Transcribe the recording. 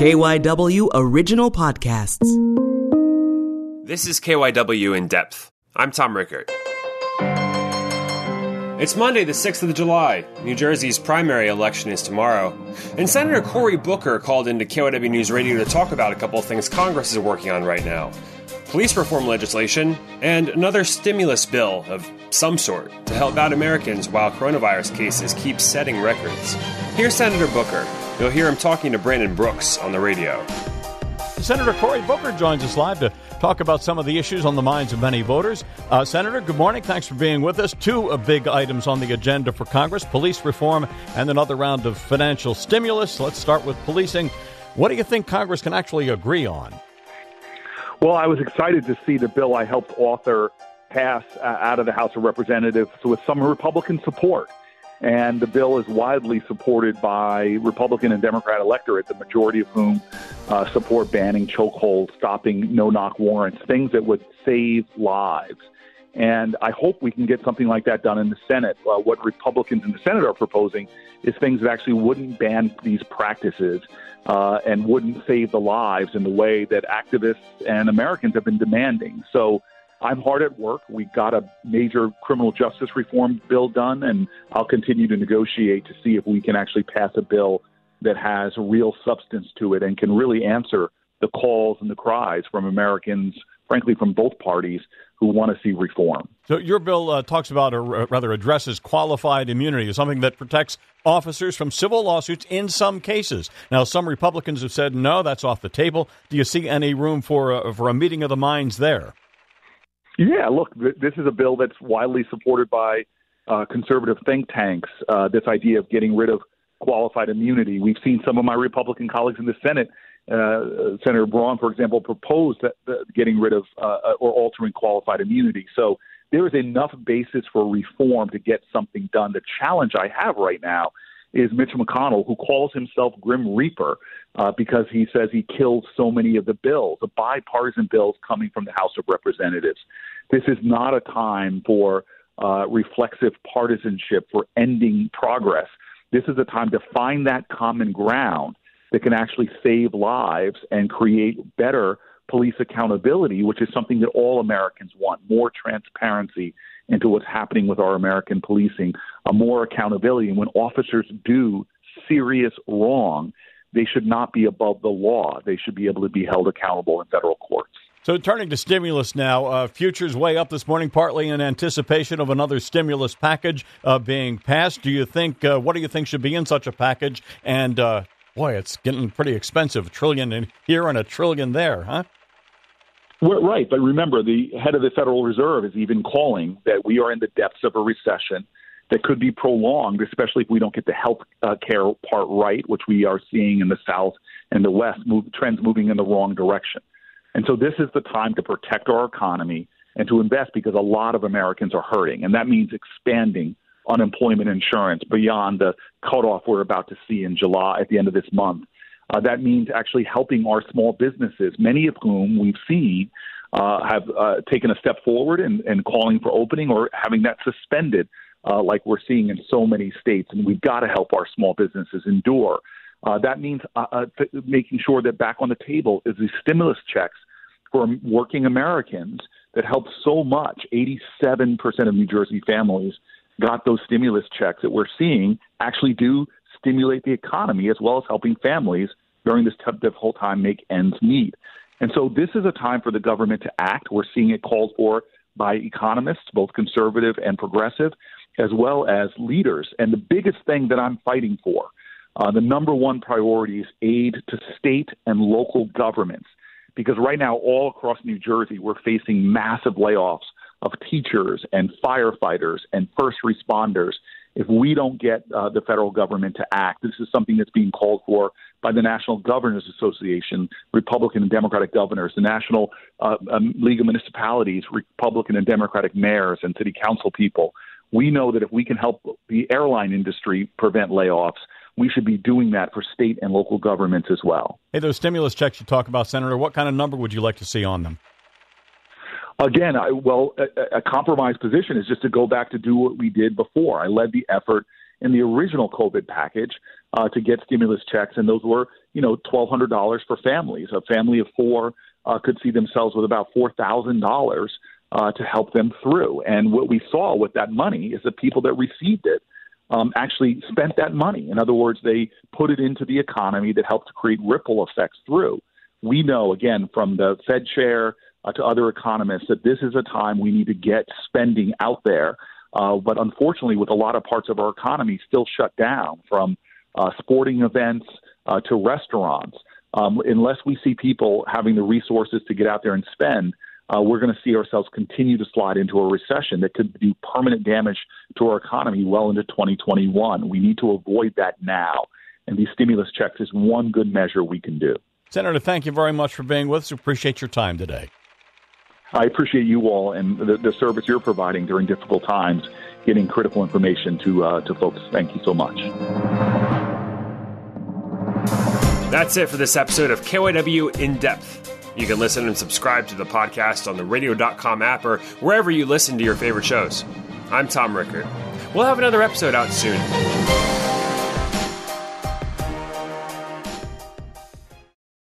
KYW Original Podcasts. This is KYW In Depth. I'm Tom Rickert. It's Monday, the 6th of July. New Jersey's primary election is tomorrow. And Senator Cory Booker called into KYW News Radio to talk about a couple of things Congress is working on right now police reform legislation, and another stimulus bill of some sort to help out Americans while coronavirus cases keep setting records. Here's Senator Booker. You'll hear him talking to Brandon Brooks on the radio. Senator Cory Booker joins us live to talk about some of the issues on the minds of many voters. Uh, Senator, good morning. Thanks for being with us. Two uh, big items on the agenda for Congress police reform and another round of financial stimulus. Let's start with policing. What do you think Congress can actually agree on? Well, I was excited to see the bill I helped author pass uh, out of the House of Representatives with some Republican support. And the bill is widely supported by Republican and Democrat electorate, the majority of whom uh, support banning chokeholds, stopping no knock warrants, things that would save lives. And I hope we can get something like that done in the Senate. Uh, what Republicans in the Senate are proposing is things that actually wouldn't ban these practices uh, and wouldn't save the lives in the way that activists and Americans have been demanding. So I'm hard at work. We got a major criminal justice reform bill done, and I'll continue to negotiate to see if we can actually pass a bill that has real substance to it and can really answer the calls and the cries from Americans, frankly, from both parties who want to see reform. So your bill uh, talks about, or rather addresses, qualified immunity, as something that protects officers from civil lawsuits in some cases. Now, some Republicans have said no, that's off the table. Do you see any room for for a meeting of the minds there? Yeah, look, this is a bill that's widely supported by uh, conservative think tanks. Uh, this idea of getting rid of qualified immunity. We've seen some of my Republican colleagues in the Senate uh, Senator Braun, for example, proposed that, getting rid of uh, or altering qualified immunity. So there is enough basis for reform to get something done. The challenge I have right now is Mitch McConnell, who calls himself Grim Reaper uh, because he says he killed so many of the bills, the bipartisan bills coming from the House of Representatives. This is not a time for uh, reflexive partisanship for ending progress. This is a time to find that common ground that can actually save lives and create better police accountability, which is something that all Americans want more transparency into what's happening with our American policing, a more accountability. And when officers do serious wrong, they should not be above the law. They should be able to be held accountable in federal courts. So, turning to stimulus now, uh, futures way up this morning, partly in anticipation of another stimulus package uh, being passed. Do you think? Uh, what do you think should be in such a package? And uh, boy, it's getting pretty expensive. A trillion in here and a trillion there, huh? Right, but remember, the head of the Federal Reserve is even calling that we are in the depths of a recession that could be prolonged, especially if we don't get the health uh, care part right, which we are seeing in the South and the West, move, trends moving in the wrong direction. And so this is the time to protect our economy and to invest because a lot of Americans are hurting, and that means expanding unemployment insurance beyond the cutoff we're about to see in July at the end of this month. Uh, that means actually helping our small businesses, many of whom we've seen uh, have uh, taken a step forward and, calling for opening or having that suspended, uh, like we're seeing in so many states. And we've got to help our small businesses endure. Uh, that means uh, uh, making sure that back on the table is the stimulus checks for working Americans that helped so much. 87% of New Jersey families got those stimulus checks that we're seeing actually do stimulate the economy as well as helping families during this difficult time make ends meet. And so this is a time for the government to act. We're seeing it called for by economists, both conservative and progressive, as well as leaders. And the biggest thing that I'm fighting for, uh, the number one priority is aid to state and local governments. Because right now, all across New Jersey, we're facing massive layoffs of teachers and firefighters and first responders if we don't get uh, the federal government to act. This is something that's being called for by the National Governors Association, Republican and Democratic governors, the National uh, um, League of Municipalities, Republican and Democratic mayors, and city council people. We know that if we can help the airline industry prevent layoffs, we should be doing that for state and local governments as well. Hey, those stimulus checks you talk about, Senator, what kind of number would you like to see on them? again, I, well, a, a compromise position is just to go back to do what we did before. I led the effort in the original COVID package uh, to get stimulus checks, and those were, you know, $1,200 for families. A family of four uh, could see themselves with about $4,000 uh, to help them through. And what we saw with that money is the people that received it um, actually spent that money. In other words, they put it into the economy that helped to create ripple effects through. We know, again, from the Fed chair uh, to other economists, that this is a time we need to get spending out there. Uh, but unfortunately, with a lot of parts of our economy still shut down, from uh, sporting events uh, to restaurants, um, unless we see people having the resources to get out there and spend, uh, we're going to see ourselves continue to slide into a recession that could do permanent damage to our economy well into 2021. We need to avoid that now. And these stimulus checks is one good measure we can do. Senator, thank you very much for being with us. Appreciate your time today. I appreciate you all and the, the service you're providing during difficult times, getting critical information to uh, to folks. Thank you so much. That's it for this episode of KYW In Depth. You can listen and subscribe to the podcast on the radio.com app or wherever you listen to your favorite shows. I'm Tom Rickert. We'll have another episode out soon.